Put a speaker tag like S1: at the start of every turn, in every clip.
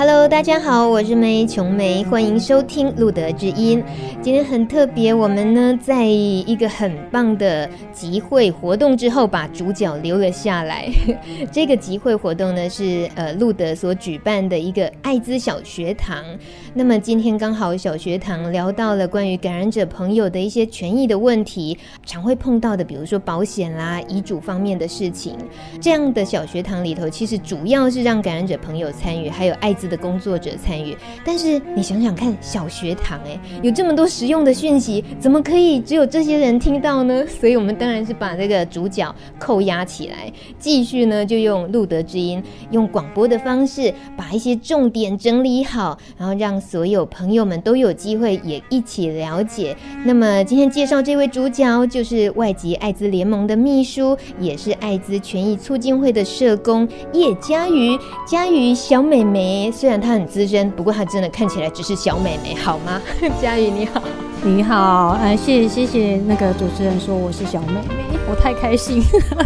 S1: Hello，大家好，我是梅琼梅，欢迎收听路德之音。今天很特别，我们呢在一个很棒的集会活动之后，把主角留了下来。这个集会活动呢是呃路德所举办的一个爱滋小学堂。那么今天刚好小学堂聊到了关于感染者朋友的一些权益的问题，常会碰到的，比如说保险啦、遗嘱方面的事情。这样的小学堂里头，其实主要是让感染者朋友参与，还有艾滋的工作者参与，但是你想想看，小学堂诶，有这么多实用的讯息，怎么可以只有这些人听到呢？所以我们当然是把这个主角扣押起来，继续呢就用路德之音，用广播的方式把一些重点整理好，然后让所有朋友们都有机会也一起了解。那么今天介绍这位主角，就是外籍艾滋联盟的秘书，也是艾滋权益促进会的社工叶嘉瑜，嘉瑜小美眉。虽然她很资深，不过她真的看起来只是小美眉，好吗？佳宇你好，
S2: 你好，哎，谢谢谢谢那个主持人说我是小妹妹，我太开心。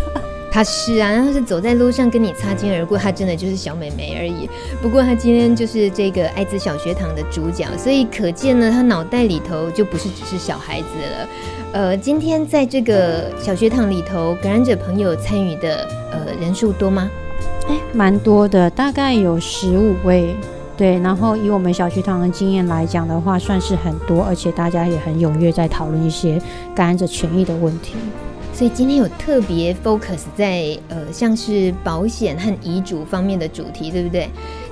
S1: 她是啊，然后是走在路上跟你擦肩而过，她真的就是小美眉而已。不过她今天就是这个爱滋小学堂的主角，所以可见呢，她脑袋里头就不是只是小孩子了。呃，今天在这个小学堂里头，感染者朋友参与的呃人数多
S2: 吗？蛮多的，大概有十五位，对。然后以我们小区堂的经验来讲的话，算是很多，而且大家也很踊跃在讨论一些感染者权益的问题。
S1: 所以今天有特别 focus 在呃，像是保险和遗嘱方面的主题，对不对？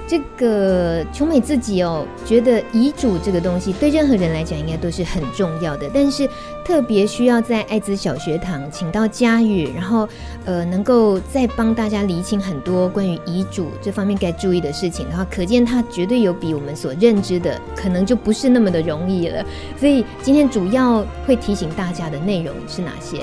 S1: 这个琼美自己哦，觉得遗嘱这个东西对任何人来讲应该都是很重要的，但是特别需要在爱滋小学堂请到嘉瑜，然后呃能够再帮大家厘清很多关于遗嘱这方面该注意的事情的话，可见他绝对有比我们所认知的可能就不是那么的容易了。所以今天主要会提醒大家的内容是哪些？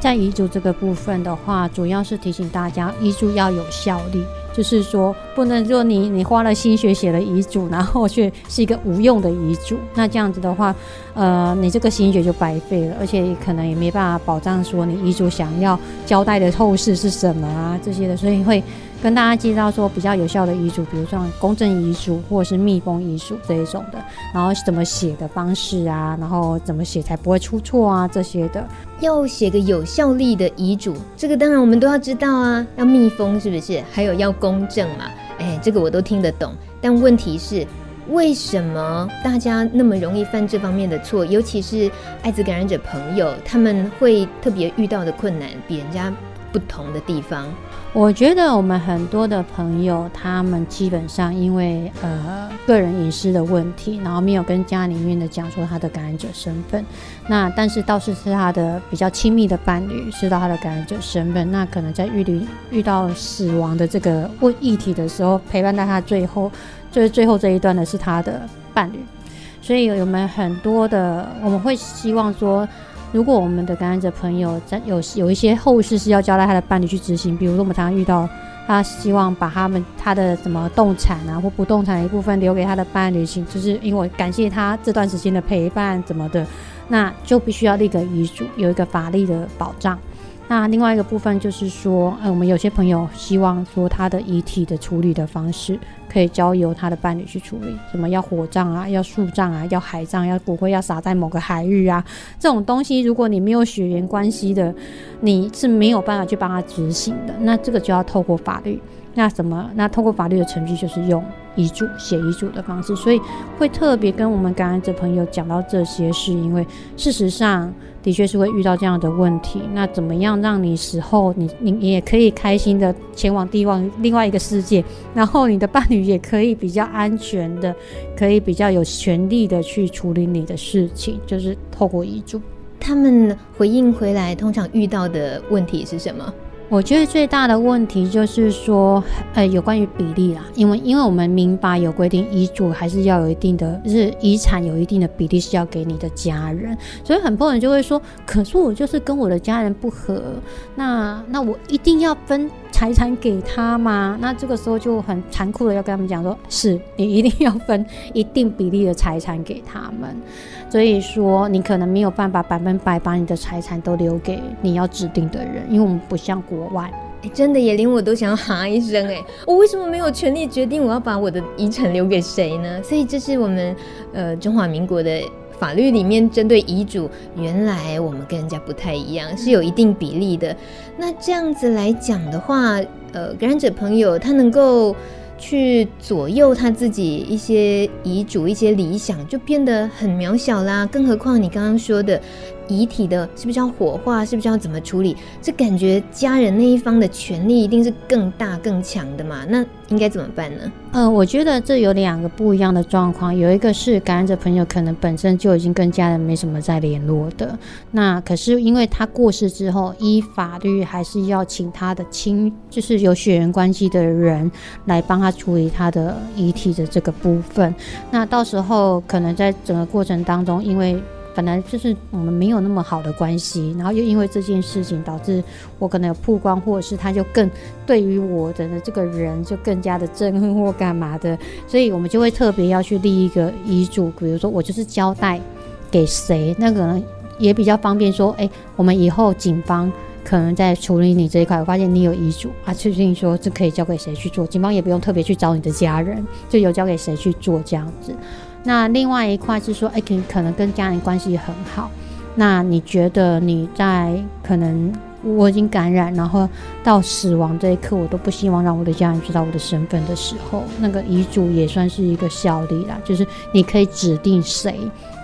S2: 在遗嘱这个部分的话，主要是提醒大家遗嘱要有效力。就是说，不能说你你花了心血写了遗嘱，然后却是一个无用的遗嘱，那这样子的话，呃，你这个心血就白费了，而且可能也没办法保障说你遗嘱想要交代的后事是什么啊这些的，所以会。跟大家介绍说比较有效的遗嘱，比如说公证遗嘱或者是密封遗嘱这一种的，然后怎么写的方式啊，然后怎么写才不会出错啊这些的。
S1: 要写个有效力的遗嘱，这个当然我们都要知道啊，要密封是不是？还有要公证嘛？哎，这个我都听得懂。但问题是，为什么大家那么容易犯这方面的错？尤其是艾滋感染者朋友，他们会特别遇到的困难比人家不同的地方。
S2: 我觉得我们很多的朋友，他们基本上因为呃个人隐私的问题，然后没有跟家里面的讲说他的感染者身份，那但是倒是是他的比较亲密的伴侣知道他的感染者身份，那可能在遇遇遇到死亡的这个问议题的时候，陪伴在他最后就是最后这一段的是他的伴侣，所以我们很多的我们会希望说。如果我们的感染者朋友在有有一些后事是要交代他的伴侣去执行，比如说我们常常遇到他希望把他们他的什么动产啊或不动产一部分留给他的伴侣，请就是因为感谢他这段时间的陪伴怎么的，那就必须要立个遗嘱，有一个法律的保障。那另外一个部分就是说，呃，我们有些朋友希望说他的遗体的处理的方式可以交由他的伴侣去处理，什么要火葬啊，要树葬啊，要海葬，要骨灰要撒在某个海域啊，这种东西如果你没有血缘关系的，你是没有办法去帮他执行的。那这个就要透过法律。那什么？那透过法律的程序就是用遗嘱写遗嘱的方式，所以会特别跟我们感染者朋友讲到这些，是因为事实上。的确是会遇到这样的问题，那怎么样让你死后你你也可以开心的前往地方另外一个世界，然后你的伴侣也可以比较安全的，可以比较有权利的去处理你的事情，就是透过遗嘱。
S1: 他们回应回来，通常遇到的问题是什么？
S2: 我觉得最大的问题就是说，呃，有关于比例啦，因为因为我们民法有规定，遗嘱还是要有一定的，就是遗产有一定的比例是要给你的家人，所以很多人就会说，可是我就是跟我的家人不合，那那我一定要分财产给他吗？那这个时候就很残酷的要跟他们讲说，是你一定要分一定比例的财产给他们，所以说你可能没有办法百分百把你的财产都留给你要指定的人，因为我们不像国。国外，
S1: 哎，真的也连我都想要哈一声，哎，我为什么没有权利决定我要把我的遗产留给谁呢？所以这是我们呃中华民国的法律里面针对遗嘱，原来我们跟人家不太一样，是有一定比例的。那这样子来讲的话，呃，感染者朋友他能够去左右他自己一些遗嘱、一些理想，就变得很渺小啦。更何况你刚刚说的。遗体的是不是要火化？是不是要怎么处理？这感觉家人那一方的权利一定是更大更强的嘛？那应该怎么办呢？
S2: 呃，我觉得这有两个不一样的状况。有一个是感染者朋友可能本身就已经跟家人没什么再联络的，那可是因为他过世之后，依法律还是要请他的亲，就是有血缘关系的人来帮他处理他的遗体的这个部分。那到时候可能在整个过程当中，因为本来就是我们没有那么好的关系，然后又因为这件事情导致我可能有曝光，或者是他就更对于我的这个人就更加的憎恨或干嘛的，所以我们就会特别要去立一个遗嘱，比如说我就是交代给谁，那个呢也比较方便说，哎，我们以后警方可能在处理你这一块，我发现你有遗嘱啊，确定说这可以交给谁去做，警方也不用特别去找你的家人，就有交给谁去做这样子。那另外一块是说，哎，可可能跟家人关系很好。那你觉得你在可能我已经感染，然后到死亡这一刻，我都不希望让我的家人知道我的身份的时候，那个遗嘱也算是一个效力啦，就是你可以指定谁。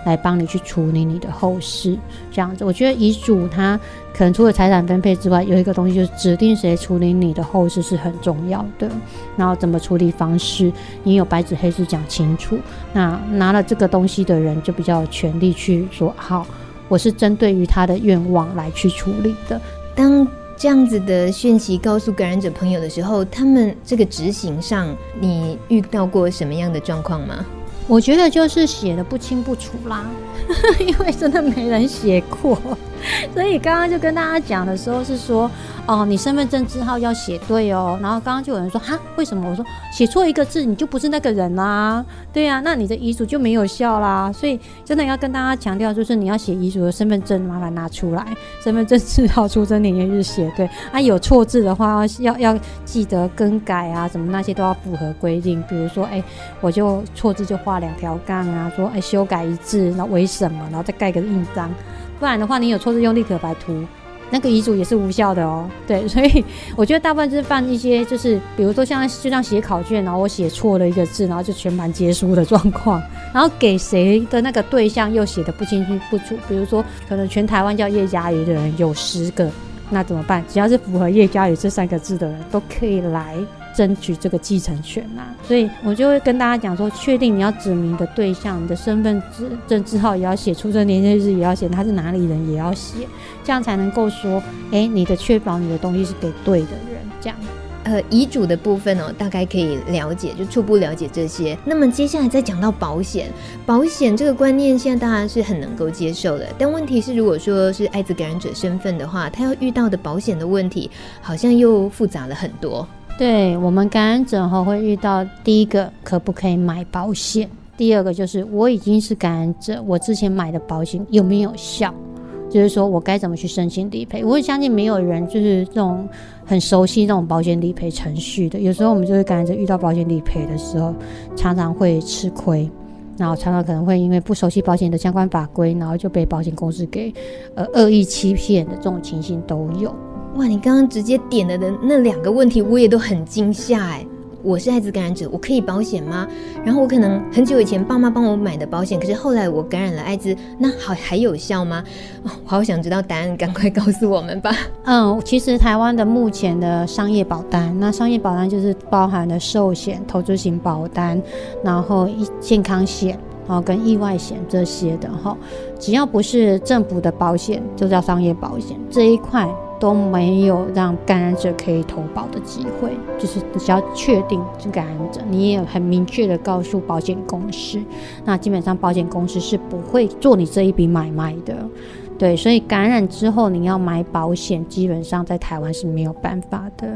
S2: 来帮你去处理你的后事，这样子，我觉得遗嘱它可能除了财产分配之外，有一个东西就是指定谁处理你的后事是很重要的。然后怎么处理方式，你有白纸黑字讲清楚，那拿了这个东西的人就比较有权利去说，好，我是针对于他的愿望来去处理的。
S1: 当这样子的讯息告诉感染者朋友的时候，他们这个执行上，你遇到过什么样的状况吗？
S2: 我觉得就是写的不清不楚啦，因为真的没人写过。所以刚刚就跟大家讲的时候是说，哦，你身份证字号要写对哦。然后刚刚就有人说，哈，为什么？我说写错一个字，你就不是那个人啦。对呀、啊，那你的遗嘱就没有效啦。所以真的要跟大家强调，就是你要写遗嘱的身份证，麻烦拿出来，身份证字号、出生年月日写对。啊，有错字的话，要要记得更改啊，什么那些都要符合规定。比如说，哎，我就错字就画两条杠啊，说哎修改一字，那为什么？然后再盖个印章。不然的话，你有错字用立可白涂，那个遗嘱也是无效的哦。对，所以我觉得大部分就是犯一些，就是比如说像就像写考卷，然后我写错了一个字，然后就全盘皆输的状况。然后给谁的那个对象又写的不清清不楚，比如说可能全台湾叫叶家瑜的人有十个，那怎么办？只要是符合叶家瑜这三个字的人都可以来。争取这个继承权呐、所以我就会跟大家讲说，确定你要指明的对象，你的身份证字号也要写，出生年月日也要写，他是哪里人也要写，这样才能够说，哎，你的确保你的东西是给对的人，这样。
S1: 呃，遗嘱的部分哦，大概可以了解，就初步了解这些。那么接下来再讲到保险，保险这个观念现在当然是很能够接受的，但问题是，如果说是艾滋感染者身份的话，他要遇到的保险的问题，好像又复杂了很多。
S2: 对我们感染者哈，会遇到第一个可不可以买保险？第二个就是我已经是感染者，我之前买的保险有没有效？就是说我该怎么去申请理赔？我相信没有人就是这种很熟悉这种保险理赔程序的。有时候我们就是感染者遇到保险理赔的时候，常常会吃亏，然后常常可能会因为不熟悉保险的相关法规，然后就被保险公司给呃恶意欺骗的这种情形都有。
S1: 哇，你刚刚直接点了的那两个问题，我也都很惊吓哎！我是艾滋感染者，我可以保险吗？然后我可能很久以前爸妈帮我买的保险，可是后来我感染了艾滋，那好还有效吗？我好想知道答案，赶快告诉我们吧。
S2: 嗯，其实台湾的目前的商业保单，那商业保单就是包含了寿险、投资型保单，然后一健康险。然后，跟意外险这些的哈，只要不是政府的保险，就叫商业保险。这一块都没有让感染者可以投保的机会。就是只要确定是感染者，你也很明确的告诉保险公司，那基本上保险公司是不会做你这一笔买卖的。对，所以感染之后你要买保险，基本上在台湾是没有办法的。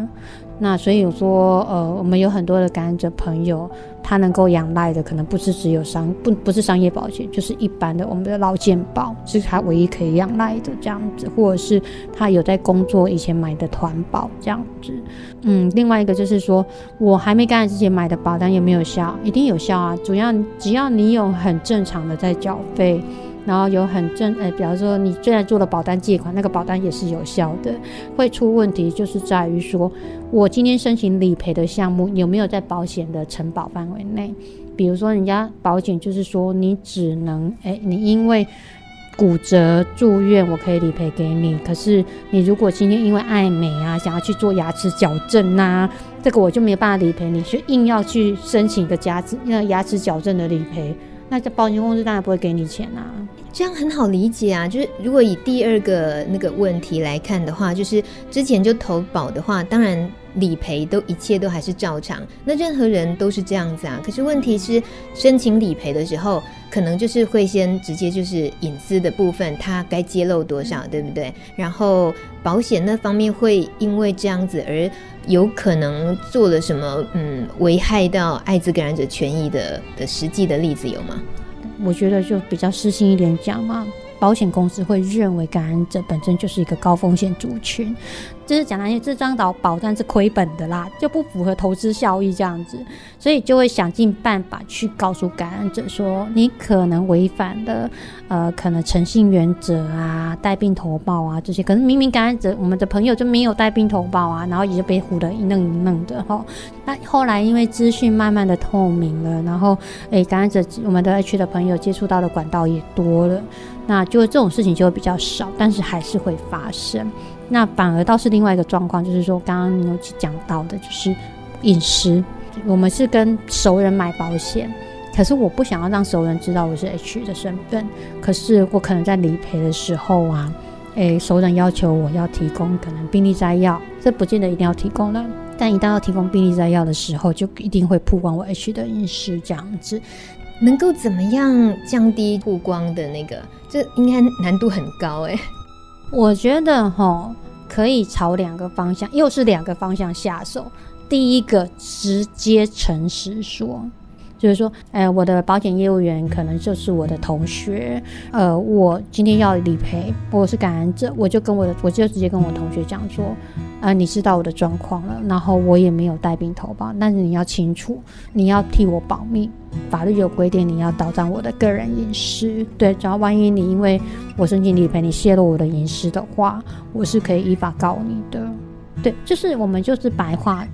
S2: 那所以有说，呃，我们有很多的感染者朋友，他能够仰赖的可能不是只有商不不是商业保险，就是一般的我们的劳健保是他唯一可以仰赖的这样子，或者是他有在工作以前买的团保这样子。嗯，另外一个就是说我还没感染之前买的保单有没有效？一定有效啊，主要只要你有很正常的在缴费。然后有很正，呃，比方说你虽然做了保单借款，那个保单也是有效的。会出问题就是在于说，我今天申请理赔的项目有没有在保险的承保范围内？比如说人家保险就是说你只能，哎，你因为骨折住院，我可以理赔给你。可是你如果今天因为爱美啊，想要去做牙齿矫正呐，这个我就没有办法理赔你，是硬要去申请一个牙齿那牙齿矫正的理赔。那这保险公司当然不会给你钱啊，
S1: 这样很好理解啊。就是如果以第二个那个问题来看的话，就是之前就投保的话，当然。理赔都一切都还是照常，那任何人都是这样子啊。可是问题是，申请理赔的时候，可能就是会先直接就是隐私的部分，他该揭露多少，对不对？然后保险那方面会因为这样子而有可能做了什么，嗯，危害到艾滋感染者权益的的实际的例子有吗？
S2: 我觉得就比较私心一点讲嘛。保险公司会认为感染者本身就是一个高风险族群，就是讲那些这张保保单是亏本的啦，就不符合投资效益这样子，所以就会想尽办法去告诉感染者说，你可能违反了呃可能诚信原则啊、带病投保啊这些，可是明明感染者我们的朋友就没有带病投保啊，然后也就被唬得一愣一愣的哈。那后来因为资讯慢慢的透明了，然后诶感染者我们的 H 的朋友接触到的管道也多了。那就这种事情就会比较少，但是还是会发生。那反而倒是另外一个状况，就是说刚刚你有讲到的，就是隐私。我们是跟熟人买保险，可是我不想要让熟人知道我是 H 的身份。可是我可能在理赔的时候啊，诶，熟人要求我要提供可能病历摘要，这不见得一定要提供的。但一旦要提供病历摘要的时候，就一定会曝光我 H 的隐私这样子。
S1: 能够怎么样降低曝光的那个？这应该难度很高哎。
S2: 我觉得哈，可以朝两个方向，又是两个方向下手。第一个，直接诚实说。就是说，哎，我的保险业务员可能就是我的同学，呃，我今天要理赔，我是感染者，我就跟我的，我就直接跟我同学讲说，啊、呃，你知道我的状况了，然后我也没有带病投保，但是你要清楚，你要替我保密，法律有规定你要保障我的个人隐私，对，只要万一你因为我申请理赔，你泄露我的隐私的话，我是可以依法告你的，对，就是我们就是白话。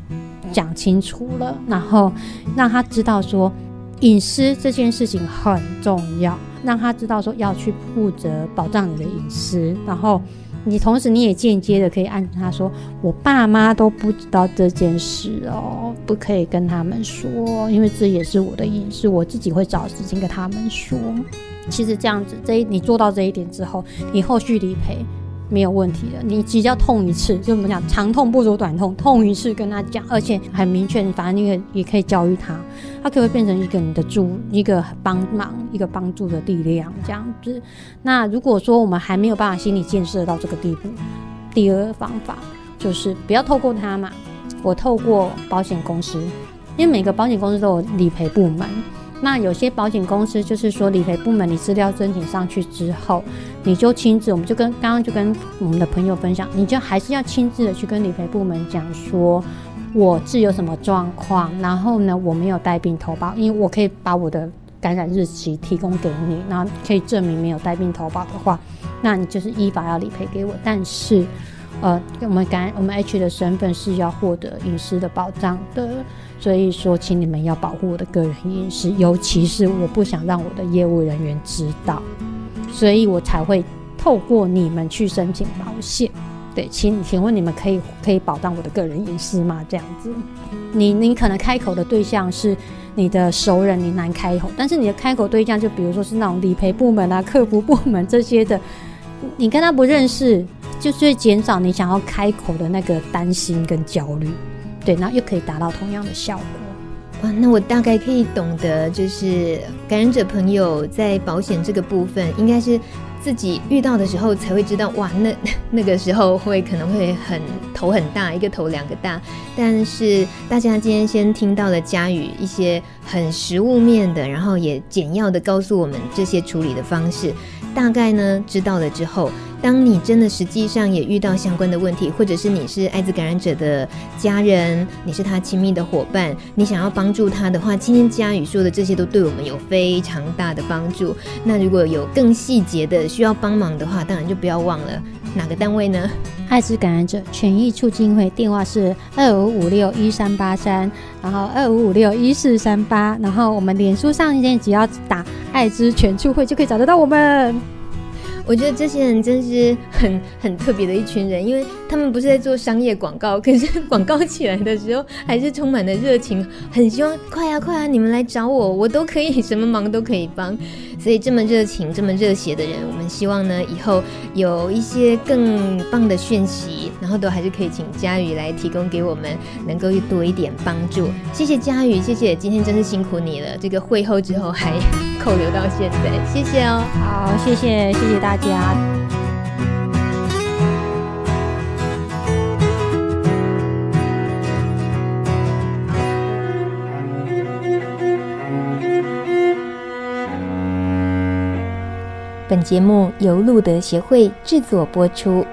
S2: 讲清楚了，然后让他知道说隐私这件事情很重要，让他知道说要去负责保障你的隐私。然后你同时你也间接的可以按他说，我爸妈都不知道这件事哦，不可以跟他们说，因为这也是我的隐私，我自己会找时间跟他们说。其实这样子，这一你做到这一点之后，你后续理赔。没有问题的，你只要痛一次，就我们讲长痛不如短痛，痛一次跟他讲，而且很明确，反正你也也可以教育他，他可以变成一个你的助，一个帮忙，一个帮助的力量这样子。那如果说我们还没有办法心理建设到这个地步，第二个方法就是不要透过他嘛，我透过保险公司，因为每个保险公司都有理赔部门。那有些保险公司就是说，理赔部门你资料申请上去之后，你就亲自，我们就跟刚刚就跟我们的朋友分享，你就还是要亲自的去跟理赔部门讲说，我是有什么状况，然后呢，我没有带病投保，因为我可以把我的感染日期提供给你，然后可以证明没有带病投保的话，那你就是依法要理赔给我，但是。呃，我们感我们 H 的身份是要获得隐私的保障的，所以说，请你们要保护我的个人隐私，尤其是我不想让我的业务人员知道，所以我才会透过你们去申请保险。对，请请问你们可以可以保障我的个人隐私吗？这样子，你你可能开口的对象是你的熟人，你难开口，但是你的开口对象就比如说是那种理赔部门啊、客服部门这些的，你跟他不认识。就是减少你想要开口的那个担心跟焦虑，对，然后又可以达到同样的效果。
S1: 哇，那我大概可以懂得，就是感染者朋友在保险这个部分，应该是自己遇到的时候才会知道，哇，那 那个时候会可能会很头很大，一个头两个大。但是大家今天先听到了佳宇一些很实物面的，然后也简要的告诉我们这些处理的方式，大概呢知道了之后。当你真的实际上也遇到相关的问题，或者是你是艾滋感染者的家人，你是他亲密的伙伴，你想要帮助他的话，今天佳宇说的这些都对我们有非常大的帮助。那如果有更细节的需要帮忙的话，当然就不要忘了哪个单位呢？
S2: 艾滋感染者权益促进会电话是二五五六一三八三，然后二五五六一四三八，然后我们脸书上面只要打爱知全促会就可以找得到我们。
S1: 我觉得这些人真是很很特别的一群人，因为他们不是在做商业广告，可是广告起来的时候还是充满了热情，很希望快啊快啊，你们来找我，我都可以，什么忙都可以帮。所以这么热情、这么热血的人，我们希望呢以后有一些更棒的讯息，然后都还是可以请佳宇来提供给我们，能够多一点帮助。谢谢佳宇，谢谢，今天真是辛苦你了。这个会后之后还扣留到现在，谢谢哦。
S2: 好，谢谢，谢谢大家。
S1: 大家本节目由路德协会制作播出。